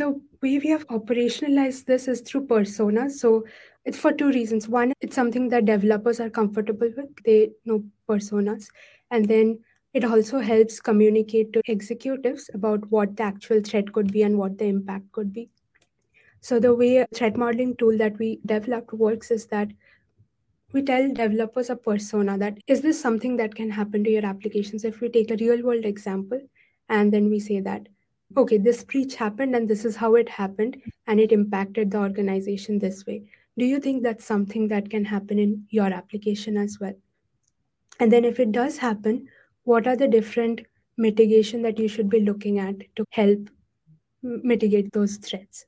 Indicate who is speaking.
Speaker 1: The way we have operationalized this is through personas. So it's for two reasons. One, it's something that developers are comfortable with. They know personas. And then it also helps communicate to executives about what the actual threat could be and what the impact could be. So the way a threat modeling tool that we developed works is that we tell developers a persona that is this something that can happen to your applications if we take a real world example and then we say that okay this breach happened and this is how it happened and it impacted the organization this way. Do you think that's something that can happen in your application as well? And then if it does happen what are the different mitigation that you should be looking at to help mitigate those threats